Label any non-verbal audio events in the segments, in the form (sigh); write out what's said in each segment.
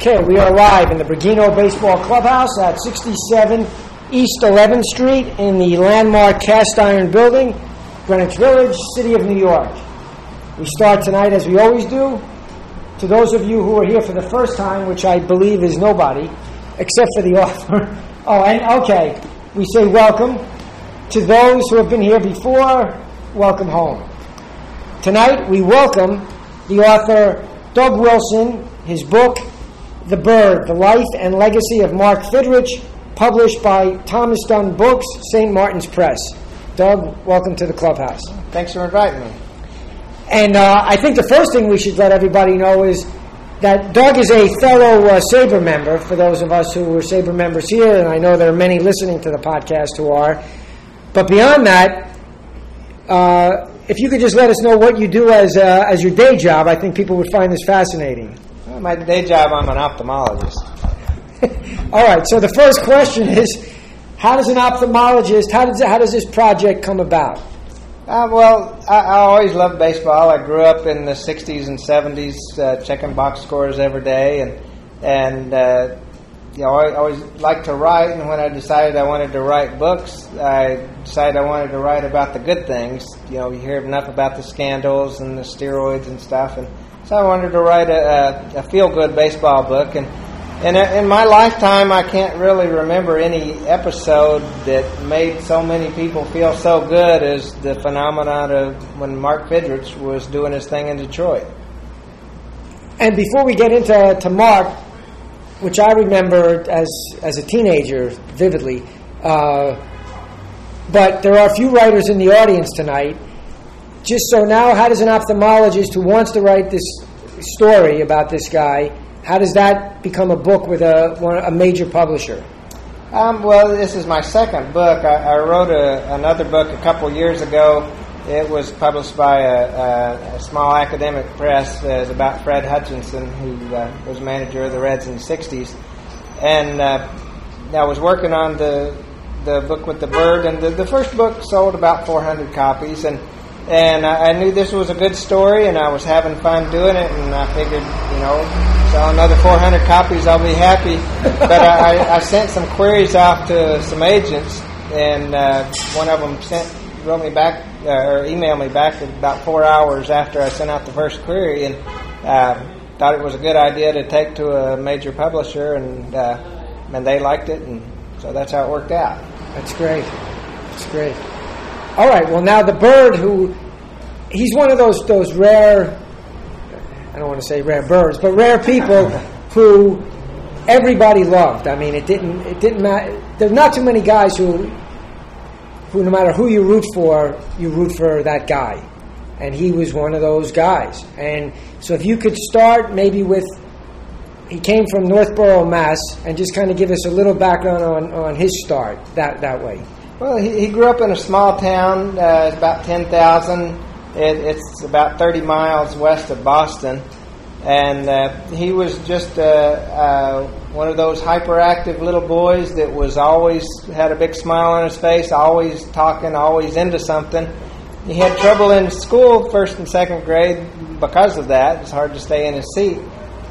Okay, we are live in the Bergino Baseball Clubhouse at 67 East 11th Street in the landmark cast iron building, Greenwich Village, City of New York. We start tonight as we always do. To those of you who are here for the first time, which I believe is nobody, except for the author. (laughs) Oh, and okay, we say welcome. To those who have been here before, welcome home. Tonight we welcome the author Doug Wilson, his book, The Bird, The Life and Legacy of Mark Fidrych, published by Thomas Dunne Books, St. Martin's Press. Doug, welcome to the clubhouse. Thanks for inviting me. And uh, I think the first thing we should let everybody know is that Doug is a fellow uh, SABR member, for those of us who are SABR members here, and I know there are many listening to the podcast who are. But beyond that, uh, if you could just let us know what you do as, uh, as your day job, I think people would find this fascinating. My day job, I'm an ophthalmologist. (laughs) All right, so the first question is how does an ophthalmologist, how does, how does this project come about? Uh, well, I, I, always loved baseball. I grew up in the 60s and 70s, uh, checking box scores every day, and, and uh, you know, I always liked to write, and when I decided I wanted to write books, I decided I wanted to write about the good things. You know, you hear enough about the scandals and the steroids and stuff, and so I wanted to write a, a, a feel-good baseball book. And, and in my lifetime, I can't really remember any episode that made so many people feel so good as the phenomenon of when Mark Fidrych was doing his thing in Detroit. And before we get into to Mark, which I remember as as a teenager vividly. Uh, but there are a few writers in the audience tonight. Just so now, how does an ophthalmologist who wants to write this story about this guy, how does that become a book with a, a major publisher? Um, well, this is my second book. I, I wrote a, another book a couple years ago it was published by a, a, a small academic press. Uh, it's about Fred Hutchinson, who uh, was manager of the Reds in the '60s, and uh, I was working on the the book with the bird. And the, the first book sold about 400 copies, and and I, I knew this was a good story, and I was having fun doing it, and I figured, you know, sell another 400 copies, I'll be happy. (laughs) but I, I, sent some queries off to some agents, and uh, one of them sent wrote me back uh, or emailed me back about four hours after I sent out the first query, and uh, thought it was a good idea to take to a major publisher, and uh, and they liked it, and so that's how it worked out. That's great. That's great. All right. Well, now the bird who he's one of those those rare. I don't want to say rare birds, but rare people (laughs) who everybody loved. I mean, it didn't it didn't matter. There's not too many guys who who no matter who you root for, you root for that guy. And he was one of those guys. And so if you could start maybe with he came from Northborough, Mass, and just kind of give us a little background on, on his start that, that way. Well, he, he grew up in a small town, uh, about 10,000. It, it's about 30 miles west of Boston and uh, he was just uh, uh, one of those hyperactive little boys that was always had a big smile on his face, always talking, always into something. He had trouble in school, first and second grade, because of that. It's hard to stay in his seat.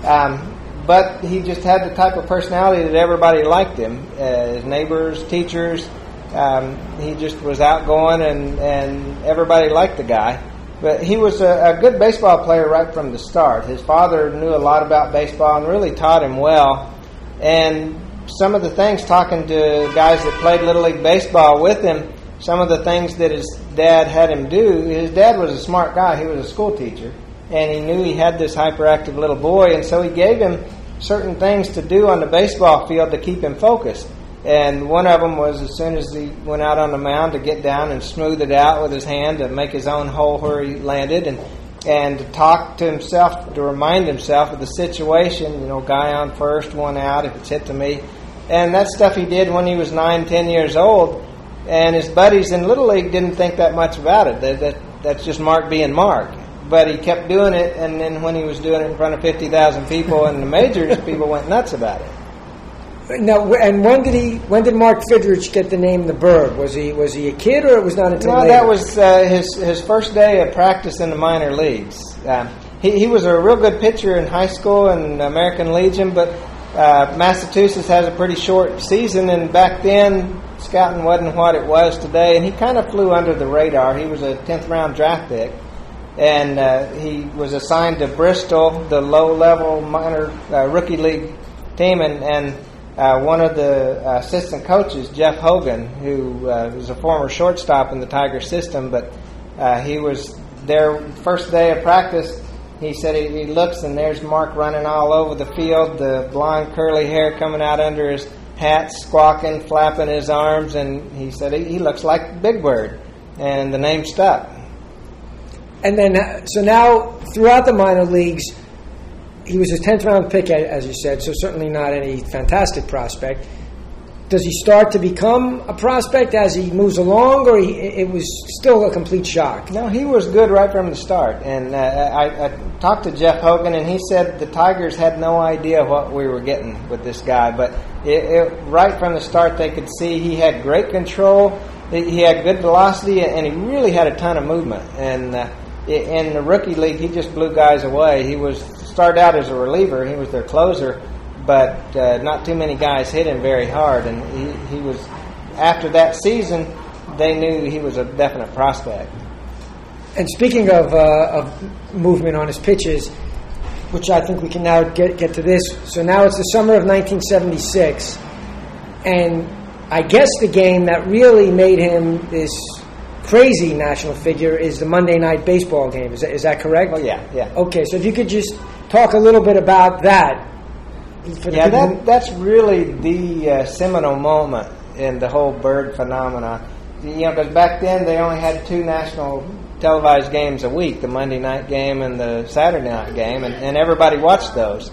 Um, but he just had the type of personality that everybody liked him. Uh, his neighbors, teachers. Um, he just was outgoing, and, and everybody liked the guy. But he was a, a, good baseball player right from the start. His father knew a lot about baseball and really taught him well. And some of the things, talking to guys that played Little League Baseball with him, some of the things that his dad had him do, his dad was a smart guy. He was a school teacher. And he knew he had this hyperactive little boy, and so he gave him certain things to do on the baseball field to keep him focused. And one of them was as soon as he went out on the mound to get down and smooth it out with his hand to make his own hole where he landed and and to talk to himself to remind himself of the situation. You know, guy on first, one out. If it's hit to me, and that stuff he did when he was nine, ten years old. And his buddies in little league didn't think that much about it. That, that that's just Mark being Mark. But he kept doing it, and then when he was doing it in front of fifty thousand people in the majors, people went nuts about it. Now, and when did he? When did Mark Fidrych get the name the Bird? Was he was he a kid, or it was not until no, later? that was uh, his his first day of practice in the minor leagues. Uh, he, he was a real good pitcher in high school and American Legion, but uh, Massachusetts has a pretty short season, and back then scouting wasn't what it was today, and he kind of flew under the radar. He was a 10th round draft pick, and uh, he was assigned to Bristol, the low level minor uh, rookie league team, and, and uh, one of the assistant coaches, Jeff Hogan, who uh, was a former shortstop in the Tiger system, but uh, he was there first day of practice he said he, he looks and there's Mark running all over the field, the blonde curly hair coming out under his hat, squawking, flapping his arms, and he said he, he looks like Big Bird, and the name stuck. And then, uh, so now throughout the minor leagues, he was a 10th round pick, as you said, so certainly not any fantastic prospect does he start to become a prospect as he moves along, or he, it was still a complete shock? No, he was good right from the start. And uh, I, I, talked to Jeff Hogan, and he said the Tigers had no idea what we were getting with this guy. But it, it, right from the start, they could see he had great control, he had good velocity, and he really had a ton of movement. And uh, in the rookie league, he just blew guys away. He was started out as a reliever; he was their closer but uh, not too many guys hit him very hard. And he, he was, after that season, they knew he was a definite prospect. And speaking of, uh, of movement on his pitches, which I think we can now get, get to this. So now it's the summer of 1976, and I guess the game that really made him this crazy national figure is the Monday night baseball game. Is that, is that correct? Oh, yeah, yeah. Okay, so if you could just talk a little bit about that yeah, that, that's really the uh, seminal moment in the whole bird phenomena. You know, because back then they only had two national televised games a week the Monday night game and the Saturday night game, and, and everybody watched those.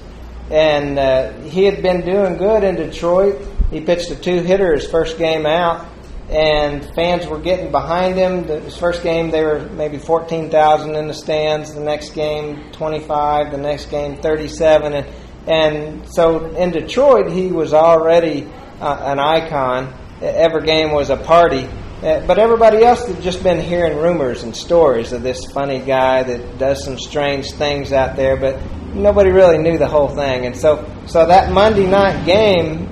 And uh, he had been doing good in Detroit. He pitched a two hitter his first game out, and fans were getting behind him. The, first game, they were maybe 14,000 in the stands. The next game, 25. The next game, 37. And and so in Detroit, he was already uh, an icon. Every game was a party. Uh, but everybody else had just been hearing rumors and stories of this funny guy that does some strange things out there, but nobody really knew the whole thing. And so, so that Monday night game,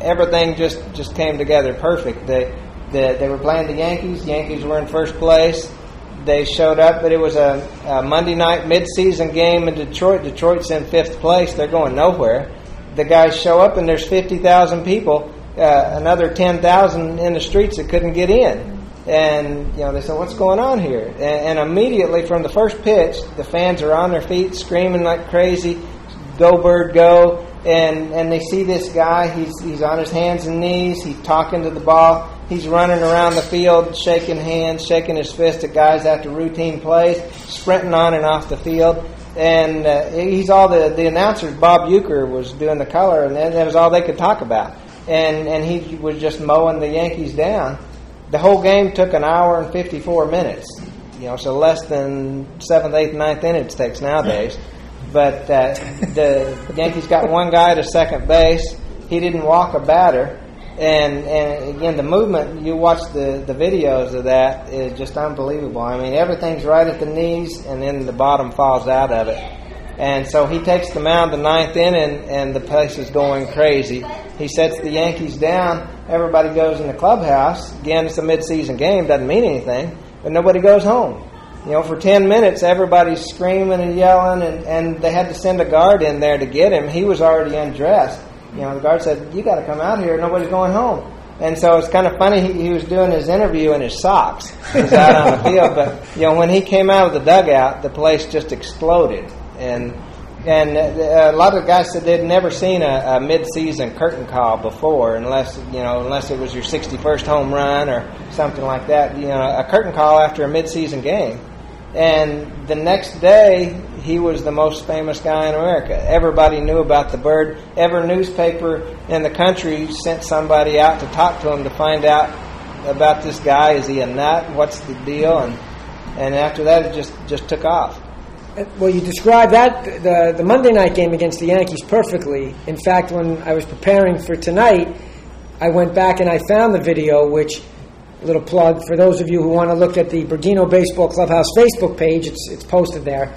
everything just, just came together perfect. They, they, they were playing the Yankees. The Yankees were in first place they showed up, but it was a, a Monday night midseason game in Detroit. Detroit's in fifth place; they're going nowhere. The guys show up, and there's fifty thousand people, uh, another ten thousand in the streets that couldn't get in. And you know, they said, "What's going on here?" And, and immediately from the first pitch, the fans are on their feet, screaming like crazy, "Go bird, go!" And and they see this guy. He's he's on his hands and knees. He's talking to the ball He's running around the field, shaking hands, shaking his fist at guys after routine plays, sprinting on and off the field. And uh, he's all the, the announcers. Bob Uecker was doing the color, and that was all they could talk about. And, and he was just mowing the Yankees down. The whole game took an hour and 54 minutes. You know, so less than seventh, eighth, ninth innings takes nowadays. But uh, the Yankees got one guy to second base. He didn't walk a batter and and again the movement you watch the the videos of that is just unbelievable. I mean everything's right at the knees and then the bottom falls out of it. And so he takes the mound the ninth inning and the place is going crazy. He sets the yankees down. Everybody goes in the clubhouse. Again it's a midseason game doesn't mean anything but nobody goes home. You know for 10 minutes everybody's screaming and yelling and, and they had to send a guard in there to get him. He was already undressed you know, the guard said, "You got to come out here. Nobody's going home." And so it's kind of funny. He, he was doing his interview in his socks. He was out on the (laughs) field, but you know, when he came out of the dugout, the place just exploded. And and uh, a lot of guys said they'd never seen a, a mid-season curtain call before, unless you know, unless it was your 61st home run or something like that. You know, a curtain call after a mid-season game. And the next day, he was the most famous guy in America. Everybody knew about the bird. Every newspaper in the country sent somebody out to talk to him to find out about this guy. Is he a nut? What's the deal? And and after that, it just just took off. Uh, well, you described that the the Monday night game against the Yankees perfectly. In fact, when I was preparing for tonight, I went back and I found the video, which a little plug for those of you who want to look at the Bergino Baseball Clubhouse Facebook page. It's it's posted there,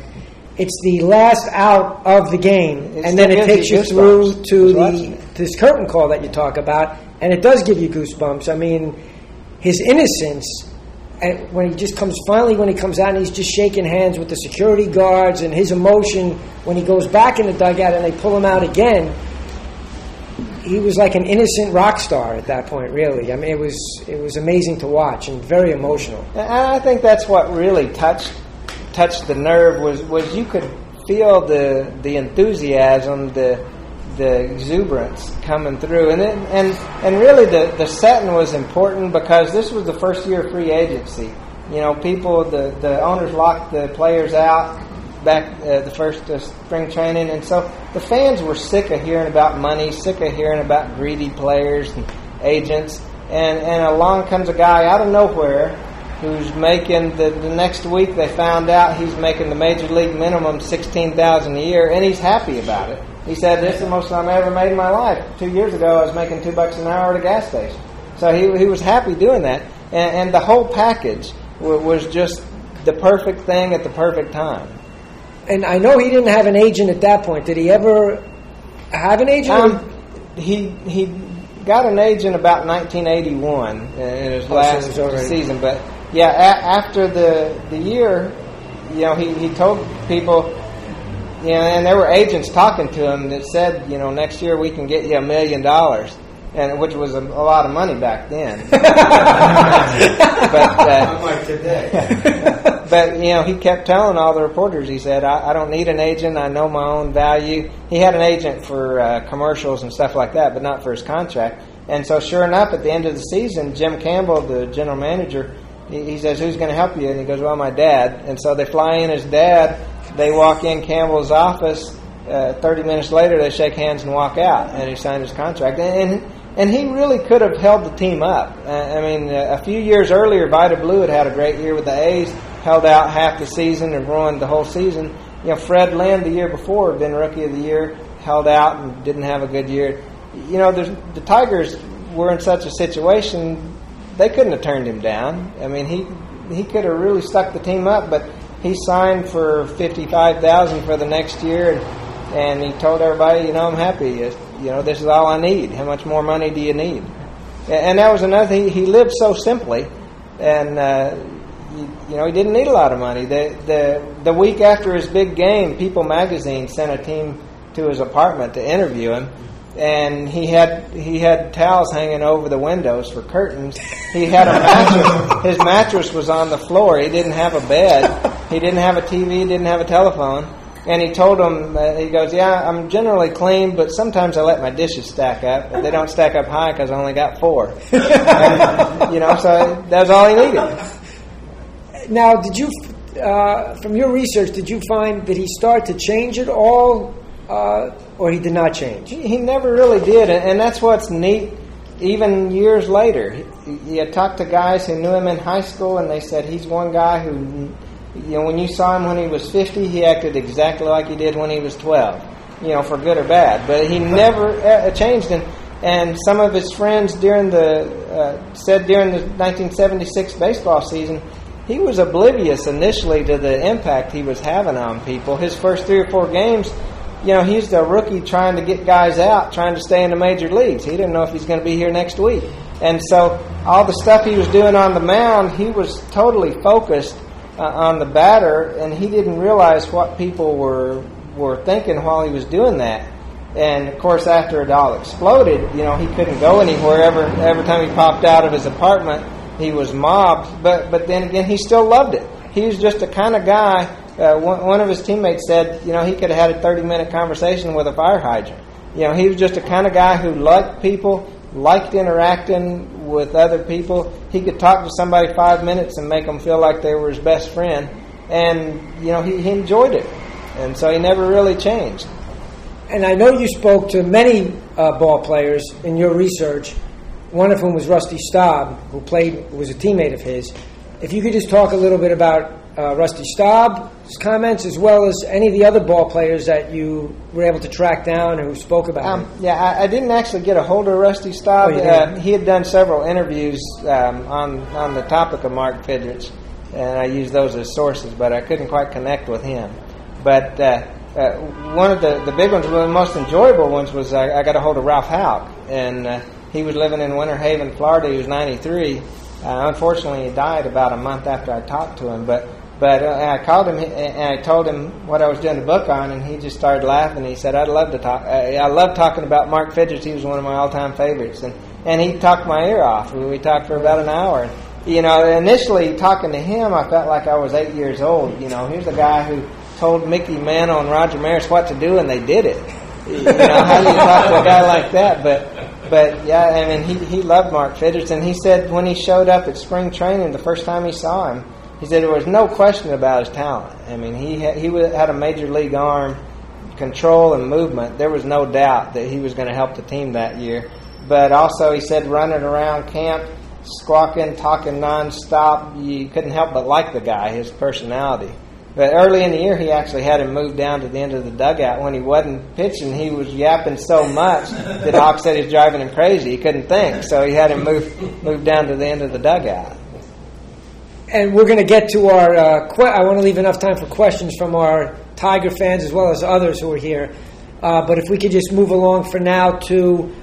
it's the last out of the game, It and then it takes you through to the this curtain call that you talk about, and it does give you goosebumps. I mean, his innocence, and when he just comes finally when he comes out and he's just shaking hands with the security guards, and his emotion when he goes back in the dugout and they pull him out again. He was like an innocent rock star at that point. Really, I mean, it was it was amazing to watch and very emotional. And I think that's what really touched touched the nerve was was you could feel the the enthusiasm, the the exuberance coming through, and it, and and really the the setting was important because this was the first year of free agency. You know, people the the owners locked the players out back uh, the first uh, spring training, and so the fans were sick of hearing about money, sick of hearing about greedy players and agents, and and along comes a guy out of nowhere who's making the, the next week they found out he's making the major league minimum sixteen thousand a year and he's happy about it. He said this is the most I've ever made in my life. Two years ago I was making two bucks an hour at a gas station. So he, he was happy doing that. And, and the whole package wa- was just the perfect thing at the perfect time. And I know he didn't have an agent at that point. Did he ever have an agent? Um, he he got an agent about 1981 in his Oh, last was already- season, but yeah, a- after the the year, you know, he, he told people, you know, and there were agents talking to him that said, you know, next year we can get you a million dollars, and which was a, a lot of money back then. (laughs) (laughs) but uh, Unlike today. (laughs) but you know, he kept telling all the reporters. He said, "I, I don't need an agent. I know my own value." He had an agent for uh, commercials and stuff like that, but not for his contract. And so, sure enough, at the end of the season, Jim Campbell, the general manager, he, he says, "Who's going to help you?" And he goes, "Well, my dad." And so they fly in his dad. They walk in Campbell's office. Uh, Thirty minutes later, they shake hands and walk out, and he signed his contract. And and he really could have held the team up. I mean, a few years earlier, Vida Blue had had a great year with the A's, held out half the season and ruined the whole season. You know, Fred Lynn the year before had been Rookie of the Year, held out and didn't have a good year. You know, the Tigers were in such a situation they couldn't have turned him down. I mean, he he could have really stuck the team up, but he signed for fifty five thousand for the next year, and, and he told everybody, you know, I'm happy. You know, this is all I need. How much more money do you need? And, and that was another thing. He lived so simply, and uh, you, know, he didn't need a lot of money. The the the week after his big game, People Magazine sent a team to his apartment to interview him and he had he had towels hanging over the windows for curtains. He had a mattress. (laughs) His mattress was on the floor. He didn't have a bed. He didn't have a TV. He Didn't have a telephone. And he told them, uh, he goes, "Yeah, I'm generally clean, but sometimes I let my dishes stack up. But they don't stack up high because I only got four. (laughs) And, you know, so that's all he needed. Now, did you, uh, from your research, did you find that he started to change at all, uh, or he did not change? He never really did, and that's what's neat. Even years later, you talked to guys who knew him in high school, and they said he's one guy who, you know, when you saw him when he was 50, he acted exactly like he did when he was 12, you know, for good or bad. But he never uh, changed, and and some of his friends during the uh, said during the 1976 baseball season, he was oblivious initially to the impact he was having on people. His first three or four games you know, he's the rookie trying to get guys out, trying to stay in the major leagues. He didn't know if he's going to be here next week. And so all the stuff he was doing on the mound, he was totally focused uh, on the batter, and he didn't realize what people were were thinking while he was doing that. And of course, after it all exploded, you know, he couldn't go anywhere. Ever every time he popped out of his apartment, he was mobbed. But but then again, he still loved it. He was just the kind of guy. Uh, one, one of his teammates said, you know, he could have had a 30 minute conversation with a fire hydrant. You know, he was just the kind of guy who liked people, liked interacting with other people. He could talk to somebody five minutes and make them feel like they were his best friend. And, you know, he, he enjoyed it. And so he never really changed. And I know you spoke to many uh, ball players in your research. One of whom was Rusty Staub, who played, was a teammate of his. If you could just talk a little bit about uh, Rusty Staub's comments, as well as any of the other ball players that you were able to track down who spoke about Um, him. yeah, I, I didn't actually get a hold of Rusty Staub. Oh, uh, he had done several interviews um, on on the topic of Mark Fidrych, and I used those as sources, but I couldn't quite connect with him. But uh, uh, one of the, the big ones, one of the most enjoyable ones, was I, I got a hold of Ralph Houk, and uh, he was living in Winter Haven, Florida. He was 93. Uh, unfortunately, he died about a month after I talked to him. But but uh, I called him and I told him what I was doing the book on, and he just started laughing. He said, "I'd love to talk. Uh, I love talking about Mark Fidrych. He was one of my all-time favorites." And and he talked my ear off. We talked for about an hour. And, you know, initially talking to him, I felt like I was eight years old. You know, here's a guy who told Mickey Mantle and Roger Maris what to do, and they did it. You know, how do you talk to a guy like that? But, but yeah, I mean, he he loved Mark and he said when he showed up at spring training the first time he saw him, he said there was no question about his talent. I mean, he had, he had a major league arm, control and movement. There was no doubt that he was going to help the team that year. But also, he said running around camp, squawking, talking nonstop, you couldn't help but like the guy, his personality. But early in the year, he actually had him move down to the end of the dugout. When he wasn't pitching, he was yapping so much that Houk said he was driving him crazy. He couldn't think, so he had him move move down to the end of the dugout. And we're going to get to our. Uh, que- I want to leave enough time for questions from our Tiger fans as well as others who are here. Uh, but if we could just move along for now to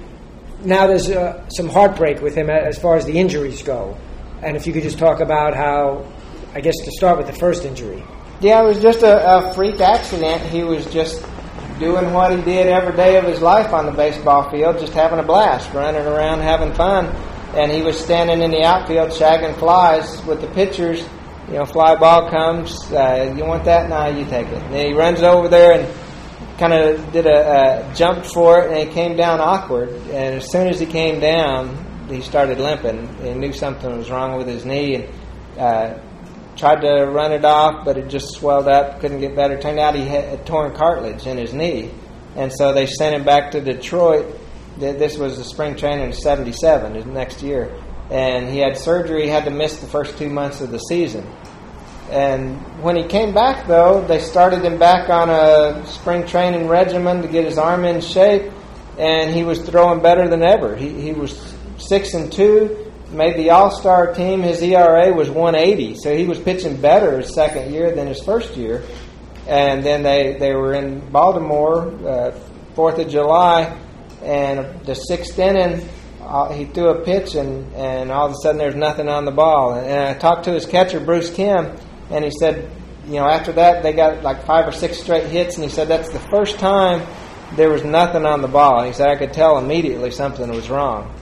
now there's uh, some heartbreak with him as far as the injuries go. And if you could just talk about how, I guess to start with the first injury. Yeah, it was just a, a freak accident. He was just doing what he did every day of his life on the baseball field, just having a blast, running around, having fun. And he was standing in the outfield shagging flies with the pitchers. You know, fly ball comes. Uh, you want that? Nah, you take it. And he runs over there and kind of did a, a jump for it, and he came down awkward. And as soon as he came down, he started limping. He knew something was wrong with his knee, and uh, tried to run it off, but it just swelled up, couldn't get better. Turned out he had a torn cartilage in his knee, and so they sent him back to Detroit. This was the spring training of '77, the next year, and he had surgery. Had to miss the first two months of the season. And when he came back, though, they started him back on a spring training regimen to get his arm in shape, and he was throwing better than ever. He, he was six and two, made the All Star team. His ERA was 180, so he was pitching better his second year than his first year. And then they, they were in Baltimore, uh, Fourth of July, and the sixth inning, uh, he threw a pitch, and, and all of a sudden there's nothing on the ball. And, and I talked to his catcher, Bruce Kimm, and he said, you know, after that they got like five or six straight hits, and he said that's the first time there was nothing on the ball. And he said I could tell immediately something was wrong.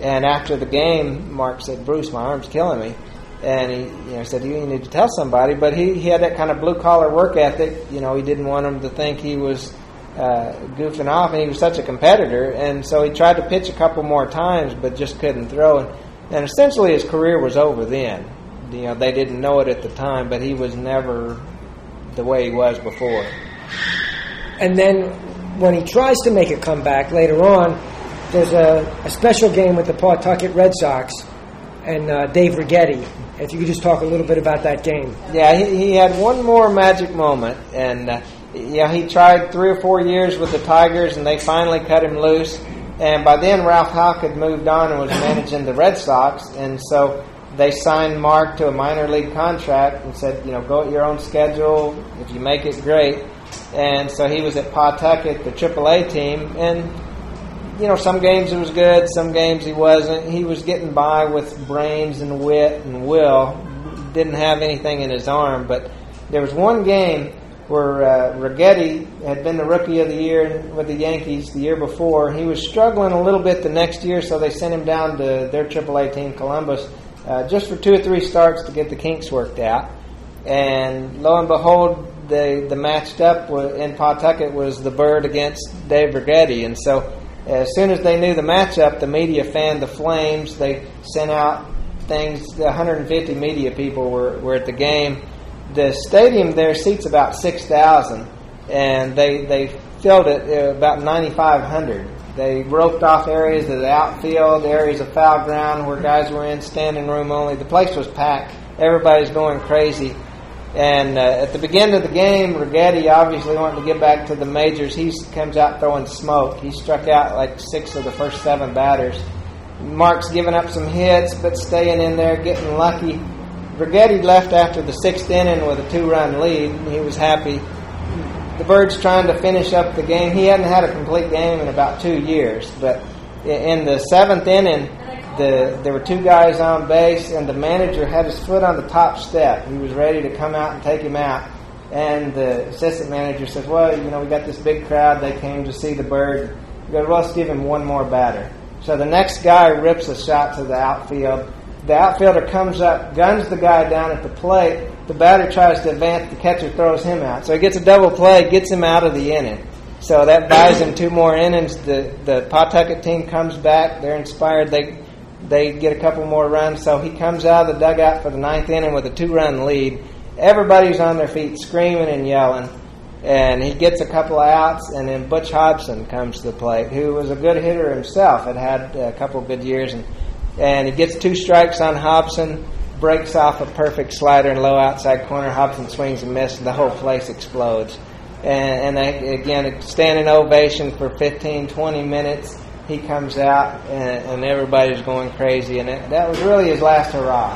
And after the game, Mark said, Bruce, my arm's killing me. And he you know, said, You need to tell somebody. But he, he had that kind of blue collar work ethic. You know, he didn't want them to think he was uh, goofing off, and he was such a competitor. And so he tried to pitch a couple more times, but just couldn't throw. And, and essentially, his career was over then. You know, they didn't know it at the time, but he was never the way he was before. And then when he tries to make a comeback later on, there's a, a special game with the Pawtucket Red Sox and uh, Dave Righetti. If you could just talk a little bit about that game. Yeah, he, he had one more magic moment, and uh, yeah, he tried three or four years with the Tigers, and they finally cut him loose. And by then, Ralph Houk had moved on and was managing the Red Sox, and so they signed Mark to a minor league contract and said, you know, go at your own schedule. If you make it, great. And so he was at Pawtucket, the AAA team, and you know, some games he was good, some games he wasn't. He was getting by with brains and wit and will. Didn't have anything in his arm, but there was one game where uh, Righetti had been the rookie of the year with the Yankees the year before. He was struggling a little bit the next year, so they sent him down to their AAA team, Columbus, uh, just for two or three starts to get the kinks worked out. And lo and behold, the the matched up in Pawtucket was the Bird against Dave Righetti, and so as soon as they knew the matchup, the media fanned the flames. They sent out things. The 150 media people were, were at the game. The stadium there seats about 6,000, and they they filled it uh, about 9,500. They roped off areas of the outfield, areas of foul ground where guys were in standing room only. The place was packed. Everybody's going crazy. And uh, at the beginning of the game, Righetti obviously wanting to get back to the majors. He comes out throwing smoke. He struck out like six of the first seven batters. Mark's giving up some hits, but staying in there, getting lucky. Righetti left after the sixth inning with a two-run lead. He was happy. the Birds trying to finish up the game. He hadn't had a complete game in about two years, but in the seventh inning, the, there were two guys on base, and the manager had his foot on the top step. He was ready to come out and take him out. And the assistant manager says, Well, you know, we got this big crowd. They came to see the bird. He goes, Well, let's give him one more batter. So the next guy rips a shot to the outfield. The outfielder comes up, guns the guy down at the plate. The batter tries to advance. The catcher throws him out. So he gets a double play, gets him out of the inning. So that buys him two more innings. The the Pawtucket team comes back. They're inspired. They they get a couple more runs. So he comes out of the dugout for the ninth inning with a two run lead. Everybody's on their feet screaming and yelling. And he gets a couple of outs, and then Butch Hobson comes to the plate, who was a good hitter himself, had had a couple good years. And, and he gets two strikes on Hobson, breaks off a perfect slider in low outside corner. Hobson swings and misses, and the whole place explodes. And, and they, again, standing ovation for 15, 20 minutes he comes out and, and everybody's going crazy, and it, that was really his last hurrah.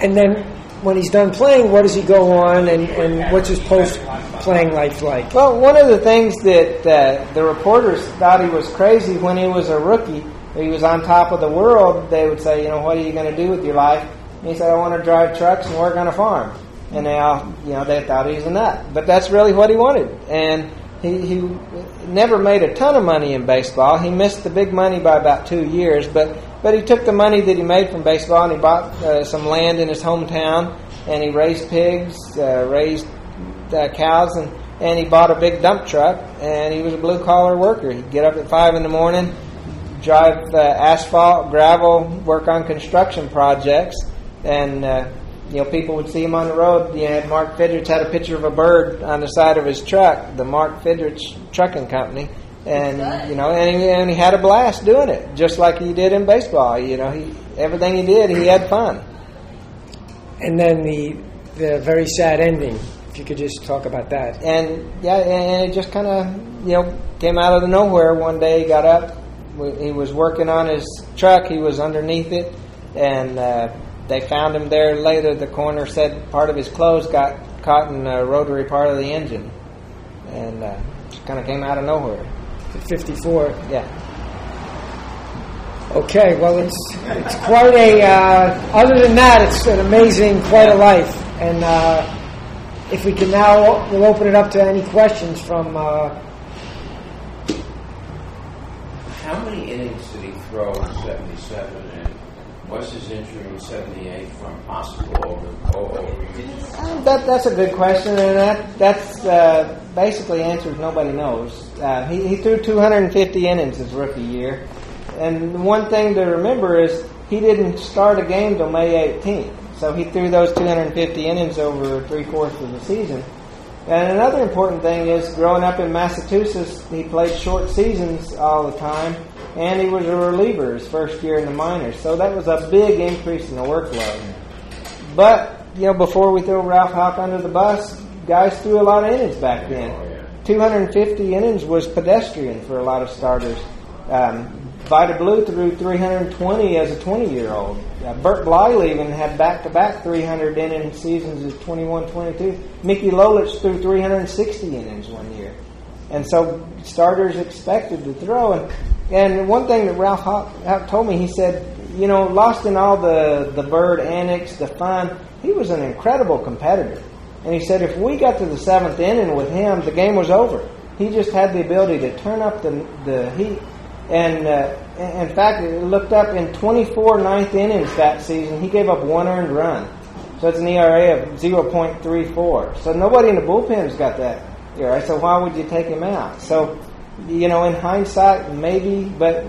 And then when he's done playing, what does he go on, and, and what's his post playing life like? Well, one of the things that uh, the reporters thought he was crazy when he was a rookie, he was on top of the world. They would say, you know, what are you going to do with your life? And he said, I want to drive trucks and work on a farm. And they all, you know, they thought he was a nut, but that's really what he wanted. And he, he never made a ton of money in baseball. He missed the big money by about two years, but but he took the money that he made from baseball and he bought uh, some land in his hometown and he raised pigs, uh, raised uh, cows, and and he bought a big dump truck and he was a blue collar worker. He'd get up at five in the morning, drive uh, asphalt, gravel, work on construction projects, and uh, you know, people would see him on the road. You had Mark Fidrych had a picture of a bird on the side of his truck, the Mark Fidrych Trucking Company, and you know, and he, and he had a blast doing it, just like he did in baseball. You know, he everything he did, he had fun. And then the the very sad ending. If you could just talk about that. And yeah, and it just kind of you know came out of the nowhere. One day he got up, he was working on his truck. He was underneath it, and. Uh, they found him there later. The coroner said part of his clothes got caught in the rotary part of the engine, and uh, just kind of came out of nowhere. 54. Yeah. Okay, well, it's it's quite a. Uh, other than that, it's an amazing, quite a life. And uh, if we can now, we'll open it up to any questions from. Uh, How many innings did he throw in '77, and was his injury in '78 from possible over, overuse? Um, that, that's a good question, and that that's uh, basically answers nobody knows. Uh, he, he threw 250 innings his rookie year, and one thing to remember is he didn't start a game till May 18th. So he threw those 250 innings over three fourths of the season. And another important thing is growing up in Massachusetts, he played short seasons all the time, and he was a reliever his first year in the minors. So that was a big increase in the workload. But, you know, before we throw Ralph Houk under the bus, guys threw a lot of innings back then. 250 innings was pedestrian for a lot of starters. Um, Vida Blue threw 320 as a 20 year old. Uh, Bert Blyleven had back to back 300 inning seasons at 21 22. Mickey Lolich threw 360 innings one year. And so starters expected to throw. And, and one thing that Ralph told me, he said, you know, lost in all the, the bird annex, the fun, he was an incredible competitor. And he said if we got to the seventh inning with him, the game was over. He just had the ability to turn up the, the heat. And uh, in fact, it looked up in 24 ninth innings that season, he gave up one earned run. So it's an ERA of 0.34. So nobody in the bullpen's got that ERA. So why would you take him out? So, you know, in hindsight, maybe, but,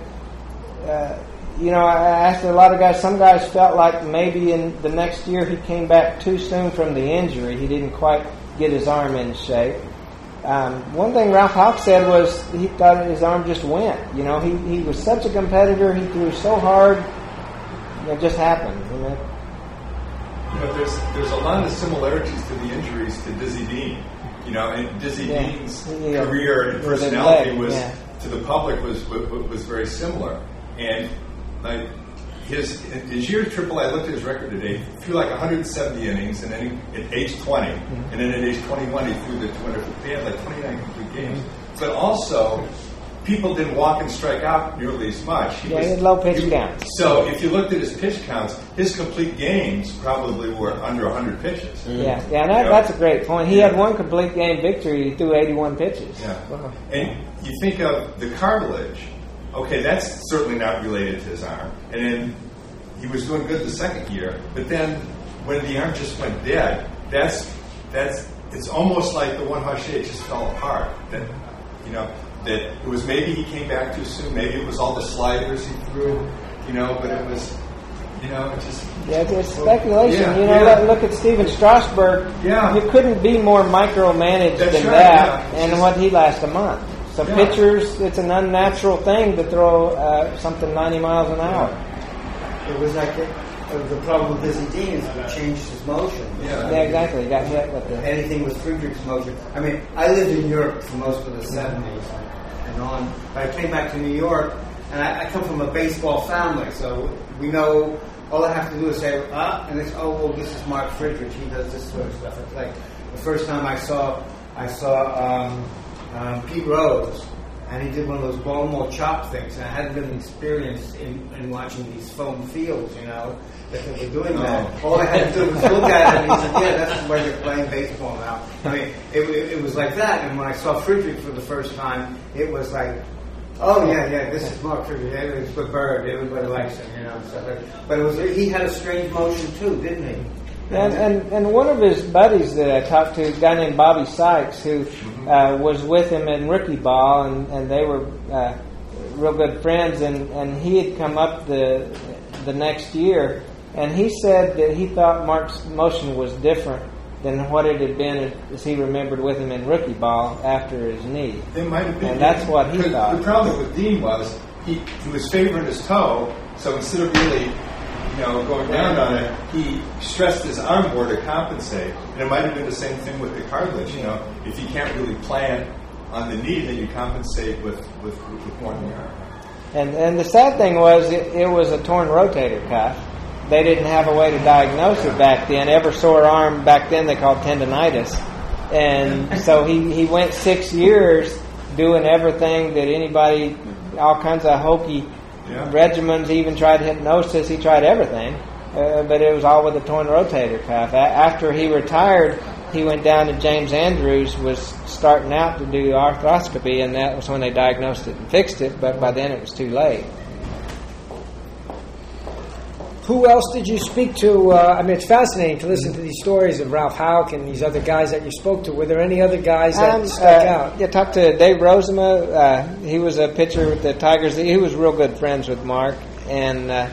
uh, you know, I asked a lot of guys, some guys felt like maybe in the next year he came back too soon from the injury. He didn't quite get his arm in shape. Um, one thing Ralph Houk said was he thought his arm just went. You know, he, he was such a competitor. He threw so hard. It just happened. You know? But there's there's a lot of similarities to the injuries to Dizzy Dean. You know, and Dizzy Yeah. Dean's Yeah. career and personality was yeah. to the public was, was was very similar, and like his his year at AAA, I looked at his record today. He threw like 170 innings, and then he, at age 20, and then at age 21, he threw the 200. He had like 29 complete games. But also, people didn't walk and strike out nearly as much. He Yeah, he had low pitch he- counts. So if you looked at his pitch counts, his complete games probably were under 100 pitches. Yeah, yeah, that, that's a great point. He had one complete game victory. He threw 81 pitches. Yeah. And you think of the cartilage, okay, that's certainly not related to his arm. And then he was doing good the second year, but then when the arm just went dead, that's that's it's almost like the one Hache just fell apart. That you know, that it was maybe he came back too soon, maybe it was all the sliders he threw, you know, but it was you know, it just Yeah, it's, it's speculation. Yeah, you know, yeah. look, look at Stephen Strasburg. Yeah. You couldn't be more micromanaged That's than right, that, yeah. and Just- what he lasts a month. So Yeah. pitchers, it's an unnatural thing to throw uh, something 90 miles an hour. It was like the, uh, the problem with Dizzy Dean is it changed his motion. Yeah. Yeah, exactly. He got hit with the. Anything with Friedrich's motion. I mean, I lived in Europe for most of the 70s and on, but I came back to New York, and I, I come from a baseball family, so we know all I have to do is say, ah, and it's, oh, well, this is Mark Friedrich, he does this sort of stuff. It's like the first time I saw, I saw um, um, Pete Rose, and he did one of those Baltimore chop things, and I hadn't been experienced in, in watching these foam fields, you know, that they were doing that. Oh. All I had to do was look at it, and he said, yeah, that's the way they're playing baseball now. I mean, it, it, it was like that, and when I saw Friedrich for the first time, it was like, Oh yeah, yeah. This is Mark Friedrich. It's with Bird. Everybody likes him, you know. and stuff. But it was he had a strange motion too, didn't he? And, and and one of his buddies that I talked to, a guy named Bobby Sykes, who uh, was with him in rookie ball, and, and they were uh, real good friends. And, and he had come up the the next year, and he said that he thought Mark's motion was different than what it had been as he remembered with him in rookie ball after his knee. It might have been. And that's what he thought. The problem with Dean was he, he was favoring his toe, so instead of really, know, going down on it, he stressed his arm more to compensate. And it might have been the same thing with the cartilage. You know, if you can't really plant on the knee, then you compensate with with, with the arm. And and the sad thing was it, it was a torn rotator cuff. They didn't have a way to diagnose it back then. Ever sore arm back then they called tendonitis. And so he, he went six years doing everything that anybody, all kinds of hokey Yeah. regimens, he even tried hypnosis, he tried everything. Uh, but it was all with a torn rotator cuff. A- after he retired, he went down to James Andrews, was starting out to do arthroscopy, and that was when they diagnosed it and fixed it, but by then it was too late. Who else did you speak to? Uh, I mean, it's fascinating to listen to these stories of Ralph Houk and these other guys that you spoke to. Were there any other guys that Um, stuck uh, out? Yeah, talked to Dave Rozema. Uh, he was a pitcher with the Tigers. He was real good friends with Mark. And uh,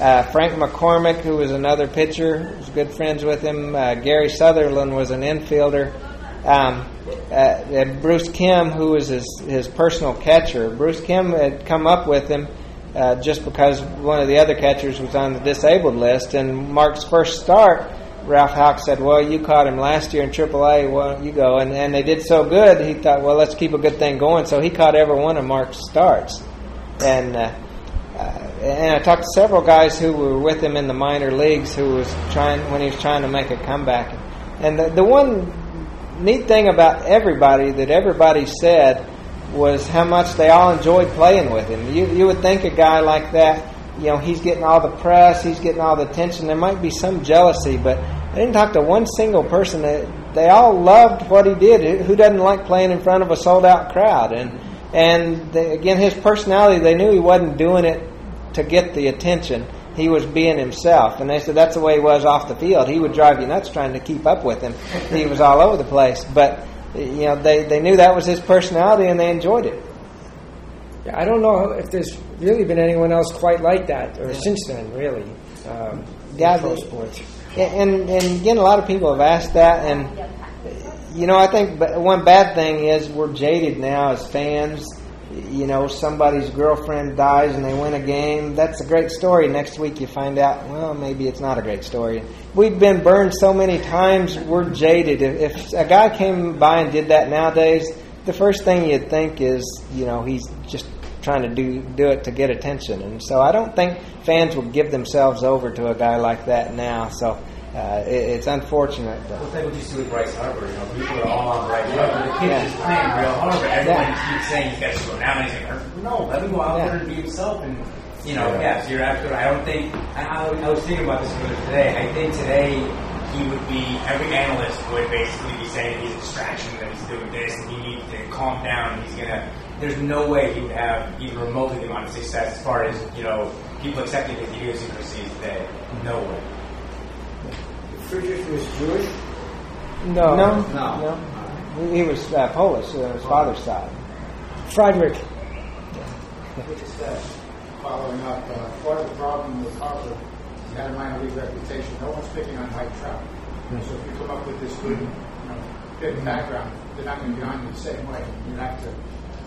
uh, Frank MacCormack, who was another pitcher, was good friends with him. Uh, Gary Sutherland was an infielder. Um, uh, Bruce Kimm, who was his, his personal catcher. Bruce Kimm had come up with him uh, just because one of the other catchers was on the disabled list. And Mark's first start, Ralph Houk said, "Well, you caught him last year in AAA. Why don't you go?" And and they did so good. He thought, "Well, let's keep a good thing going." So he caught every one of Mark's starts. And uh, uh, and I talked to several guys who were with him in the minor leagues who was trying when he was trying to make a comeback. And the, the one neat thing about everybody that everybody said was how much they all enjoyed playing with him. You you would think a guy like that, you know, he's getting all the press, he's getting all the attention. There might be some jealousy, but I didn't talk to one single person that they all loved what he did. Who doesn't like playing in front of a sold out crowd? And and they, again, his personality, they knew he wasn't doing it to get the attention. He was being himself, and they said that's the way he was off the field. He would drive you nuts trying to keep up with him. He was all over the place, but you know they, they knew that was his personality, and they enjoyed it. Yeah, I don't know if there's really been anyone else quite like that, or since then, really. Um, Yeah, pro sports. And and again, a lot of people have asked that, and you know, I think one bad thing is we're jaded now as fans. You know, somebody's girlfriend dies and they win a game. That's a great story. Next week you find out, well, maybe it's not a great story. We've been burned so many times, we're jaded. If, if a guy came by and did that nowadays, the first thing you'd think is, you know, he's just trying to do do it to get attention. And so I don't think fans will give themselves over to a guy like that now. So uh, it, it's unfortunate. That, Well, think what you see with Bryce Harper. You know, people are all on Bryce Harper. The kid Yeah. is playing real hard, but everyone Yeah. keeps saying he's got to slow down. He's like, no, let him go out Yeah. there and be himself. And you know, yes, you're absolutely. I don't think. I, I, was thinking about this earlier today. I think today he would be. Every analyst would basically be saying he's a distraction, that he's doing this, and he needs to calm down. He's gonna. There's no way he would have even remotely the amount of success as far as you know people accepting his idiosyncrasies today. No way. Friedrich was Jewish. no, no, No. He he was uh, Polish, uh, his father's side. Frederick. Just uh, following up, uh, part of the problem with Harper, he had a minor league reputation. No one's picking on Mike Trout. So if you come up with this good, you know, big background, they're not going to be on you the same way. You have to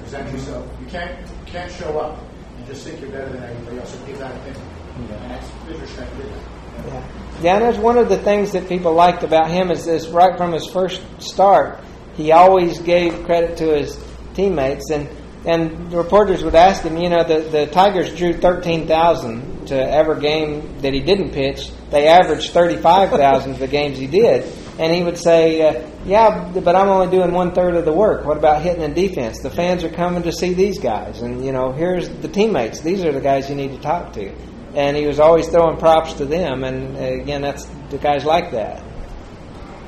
present yourself. You can't you can't show up and just think you're better than everybody else. So give that thing. And that's did that. Yeah. yeah, that's one of the things that people liked about him is this right from his first start, he always gave credit to his teammates and and the reporters would ask him, you know, the, the Tigers drew 13,000 to every game that he didn't pitch. They averaged 35,000 for the games he did. And he would say, uh, yeah, but I'm only doing one third of the work. What about hitting and defense? The fans are coming to see these guys. And, you know, here's the teammates. These are the guys you need to talk to and he was always throwing props to them. And uh, again, that's the guys like that.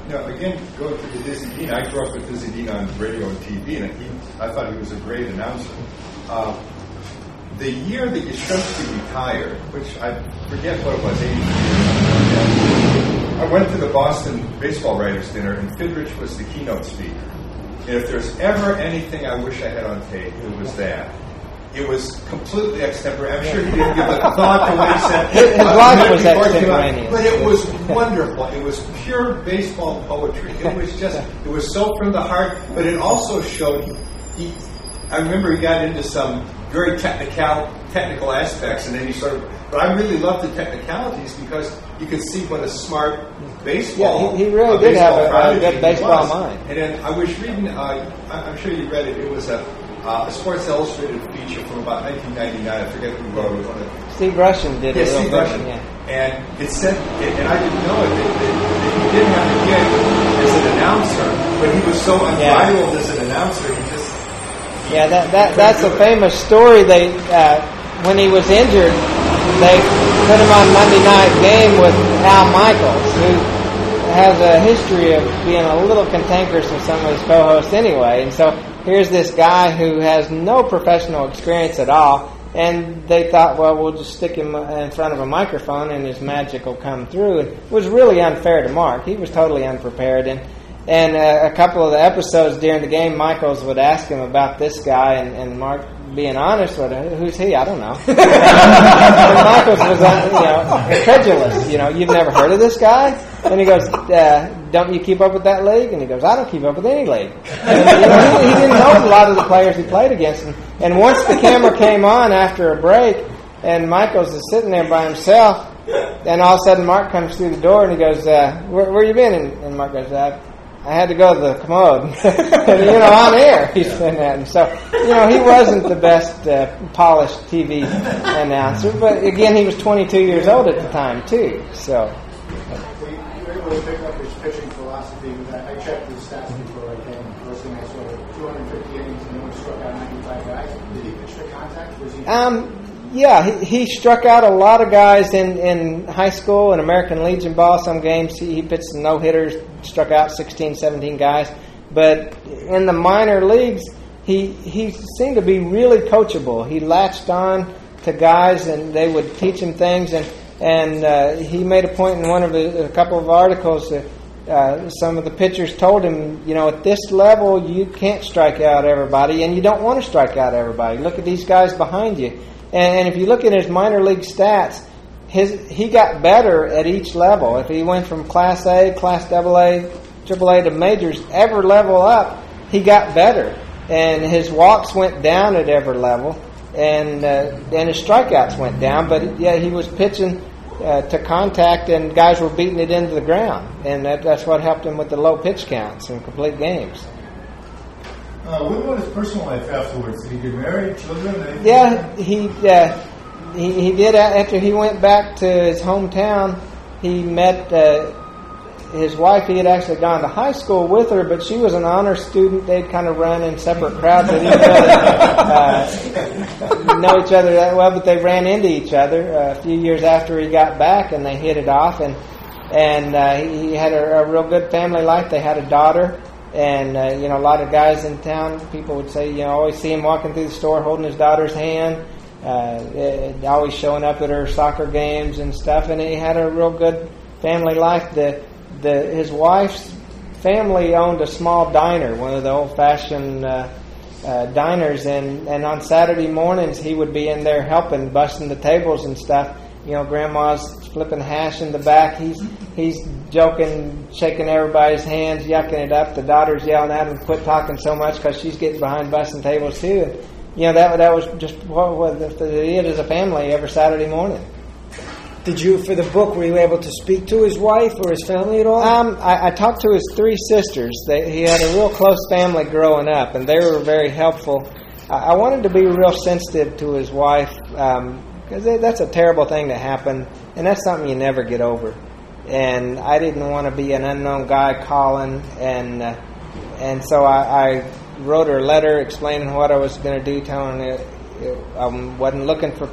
Now, again, going to the Dizzy Dean, I grew up with Dizzy Dean on radio and TV, and he, I thought he was a great announcer. Uh, the year that Yastrzemski retired, which I forget what it was, 83 I went to the Boston Baseball Writers Dinner, and Fidrych was the keynote speaker. And if there's ever anything I wish I had on tape, it was that. It was completely extemporaneous. I'm sure he didn't give a thought to what he said. (laughs) His- his life was before he came out. extemporaneous. But it was (laughs) wonderful. It was pure baseball poetry. It was (laughs) just, it was so from the heart, but it also showed, he, I remember he got into some very technical, technical aspects, and then he sort of, but I really loved the technicalities because you could see what a smart baseball. Yeah, he- he really did have a- a good baseball mind. And then I was reading, uh, I- I'm sure you read it, it was a, uh, a Sports Illustrated feature from about 1999. I forget who wrote it. Steve Rushin did yeah, a real Steve Rushin. yeah. And it said, and I didn't know it, that, that, he didn't have the gig as an announcer, but he was so unbridled as an announcer, he just. Yeah, that, that that's a famous story. They uh, when he was injured, they put him on Monday night game with Al Michaels, who has a history of being a little cantankerous with some of his co-hosts anyway. And so here's this guy who has no professional experience at all. And they thought, well, we'll just stick him in front of a microphone and his magic will come through. And it was really unfair to Mark. He was totally unprepared. And and uh, a couple of the episodes during the game, Michaels would ask him about this guy, and, and Mark, being honest, would, who's he? I don't know. (laughs) Michaels was, uh, you know, incredulous. You know, you've never heard of this guy? And he goes, uh, "Don't you keep up with that league?" And he goes, "I don't keep up with any league." And, you know, he, he didn't know a lot of the players he played against. And, and once the camera came on after a break, and Michaels is sitting there by himself, and all of a sudden Mark comes through the door and he goes, uh, where, "Where you been?" And, and Mark goes, uh, I had to go to the commode. (laughs) and, you know, on air, (laughs) he's saying that. And so, you know, he wasn't the best uh, polished TV announcer, but again, he was 22 years old at the time, too. So, We were able to pick up his pitching philosophy. I checked his stats before I came. First thing I saw, 250 innings and only struck out 95 guys. Did he pitch to contact? Was he? um, yeah, he, he struck out a lot of guys in, in high school and American Legion ball. Some games he, he pitched no hitters, struck out 16, 17 guys. But in the minor leagues, he he seemed to be really coachable. He latched on to guys, and they would teach him things. And and uh, he made a point in one of the, a couple of articles that uh, some of the pitchers told him, you know, at this level, you can't strike out everybody, and you don't want to strike out everybody. Look at these guys behind you. And, and if you look at his minor league stats, his he got better at each level. If he went from Class A, Class Double A, Triple A to majors, every level up, he got better. And his walks went down at every level, and uh, and his strikeouts went down. But yeah, he was pitching uh, to contact, and guys were beating it into the ground, and that, that's what helped him with the low pitch counts and complete games. Uh, what about his personal life afterwards? Did he get married, children? anything? Yeah, he, uh, he he did. After he went back to his hometown, he met uh, his wife. He had actually gone to high school with her, but she was an honor student. They'd kind of run in separate crowds. They didn't really uh, know each other that well, but they ran into each other uh, a few years after he got back, and they hit it off. And and uh, he he had a, a real good family life. They had a daughter. And uh, you know, a lot of guys in town, people would say, you know, always see him walking through the store holding his daughter's hand, uh, eh, always showing up at her soccer games and stuff. And he had a real good family life. The the his wife's family owned a small diner, one of the old-fashioned uh, uh, diners, and and on Saturday mornings he would be in there helping, busting the tables and stuff. You know, grandma's flipping hash in the back. He's he's joking, shaking everybody's hands, yucking it up. The daughter's yelling at him, "Quit talking so much," because she's getting behind busting tables too. You know that that was just what, what they did as a family every Saturday morning. Did you, for the book, were you able to speak to his wife or his family at all? Um, I, I talked to his three sisters. They, he had a real close family growing up, and they were very helpful. I, I wanted to be real sensitive to his wife because that's a terrible thing to happen, and that's something you never get over. And I didn't want to be an unknown guy calling, and uh, and so I, I wrote her a letter explaining what I was going to do, telling her I wasn't looking for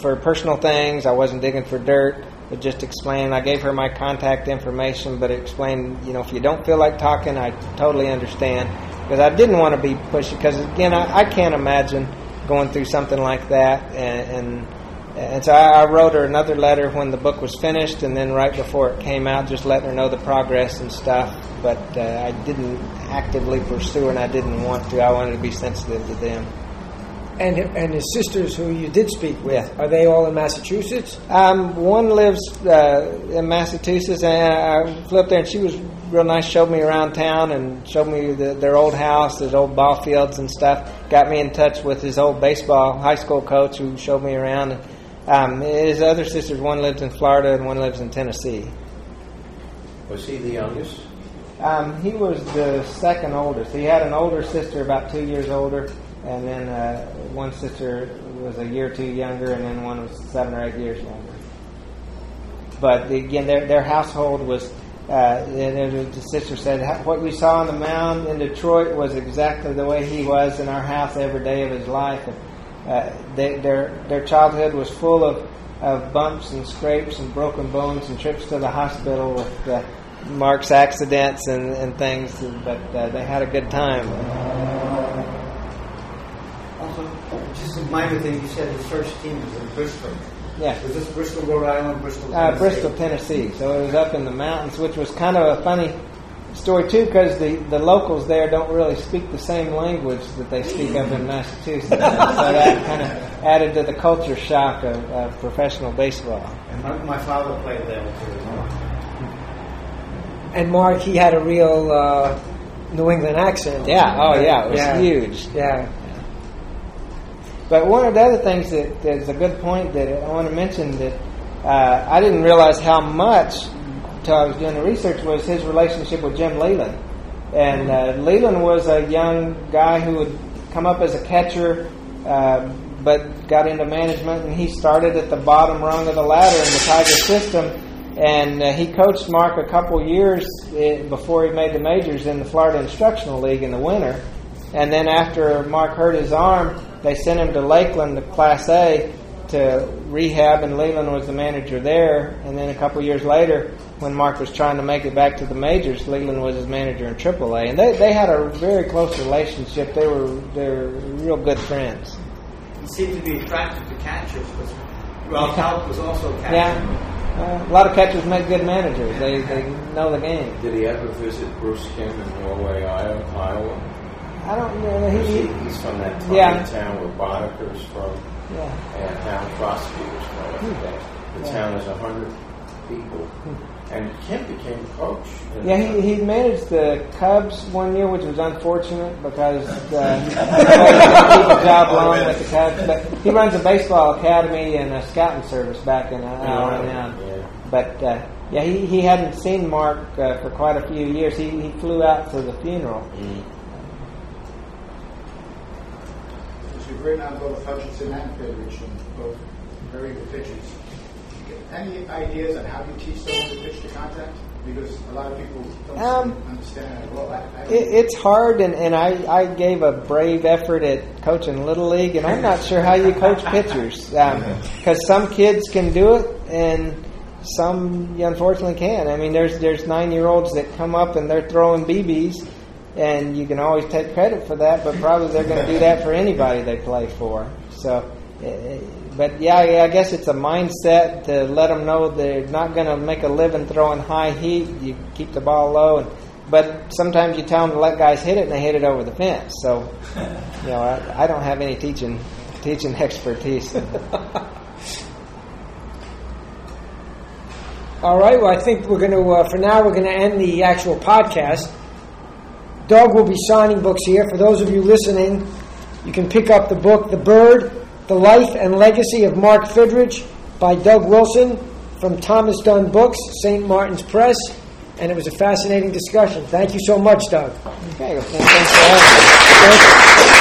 for personal things. I wasn't digging for dirt, but just explaining. I gave her my contact information, but explained, you know, if you don't feel like talking, I totally understand. Because I didn't want to be pushy. Because again, I, I can't imagine going through something like that. And and, and so I, I wrote her another letter when the book was finished, and then right before it came out, just letting her know the progress and stuff. But uh, I didn't actively pursue her, and I didn't want to. I wanted to be sensitive to them. and and his sisters, who you did speak with, Yeah. are they all in Massachusetts? Um, one lives uh, in Massachusetts, and I flew up there, and she was real nice. Showed me around town and showed me the, their old house, their old ball fields and stuff. Got me in touch with his old baseball high school coach, who showed me around. Um, his other sisters, one lives in Florida and one lives in Tennessee. Was he the youngest? Um, he was the second oldest. He had an older sister, about two years older, and then uh, one sister was a year or two younger, and then one was seven or eight years younger. But again, their their household was. Uh, the sister said, "What we saw on the mound in Detroit was exactly the way he was in our house every day of his life." And, uh, they, their their childhood was full of, of bumps and scrapes and broken bones and trips to the hospital with uh, Mark's accidents and, and things, but uh, they had a good time. Also, just a minor thing, you said the first team was in Bristol. Yeah. Was this Bristol, Rhode Island, Bristol, Uh, Tennessee? Bristol, Tennessee. So it was up in the mountains, which was kind of a funny story too, because the, the locals there don't really speak the same language that they speak up in Massachusetts. so that kind of added to the culture shock of, of professional baseball. And my, my father played there too. as well. And Mark, he had a real uh, New England accent. Yeah. Oh, yeah. It was Yeah. huge. Yeah. But one of the other things that, that is a good point that I want to mention that uh, I didn't realize how much until I was doing the research was his relationship with Jim Leyland. And uh, Leyland was a young guy who would come up as a catcher, uh, but got into management, and he started at the bottom rung of the ladder in the Tiger system. And uh, he coached Mark a couple years eh, before he made the majors in the Florida Instructional League in the winter. And then after Mark hurt his arm, they sent him to Lakeland, to Class A, to rehab, and Leyland was the manager there. And then a couple years later, when Mark was trying to make it back to the majors, Leyland was his manager in AAA, and they, they had a very close relationship. They were they were real good friends. He seemed to be attracted to catchers. But Ralph Houk was also a catcher. Yeah, uh, a lot of catchers make good managers. They they know the game. Did he ever visit Bruce Kimm in Norway, Iowa? Iowa? I don't know. He, He, he's from that tiny Yeah. town where Boddicker's from yeah. and Hal Trosky was from. I The Yeah. town is a hundred people. And Kimm became coach. Yeah, he, he managed the Cubs one year, which was unfortunate because uh, he couldn't keep a job (laughs) long with the Cubs. But he runs a baseball academy and a scouting service back in uh, Alabama. Yeah. But uh, yeah, he, he hadn't seen Mark uh, for quite a few years. He, he flew out to the funeral. Mm. you've written on both Hutchinson and Goodrich, and both very good pitchers. Any ideas on how you teach someone to pitch to contact? Because a lot of people don't Um, understand it. Well, I, I It, it's hard, and, and I, I gave a brave effort at coaching Little League, and I'm not sure how you coach (laughs) pitchers. Because some kids can do it, and some you unfortunately can't. I mean, there's there's nine year olds that come up and they're throwing BBs, and you can always take credit for that, but probably they're going to do that for anybody they play for. So, but yeah, yeah, I guess it's a mindset to let them know they're not going to make a living throwing high heat. You keep the ball low, and but sometimes you tell them to let guys hit it, and they hit it over the fence. So, (laughs) you know, I, I don't have any teaching teaching (laughs) expertise. All right. Well, I think we're going to, uh, for now, we're going to end the actual podcast. Doug will be signing books here. For those of you listening, you can pick up the book, The Bird, The Life and Legacy of Mark Fidrych by Doug Wilson from Thomas Dunne Books, St. Martin's Press. And it was a fascinating discussion. Thank you so much, Doug. Okay, well, thanks for having me. Thank you.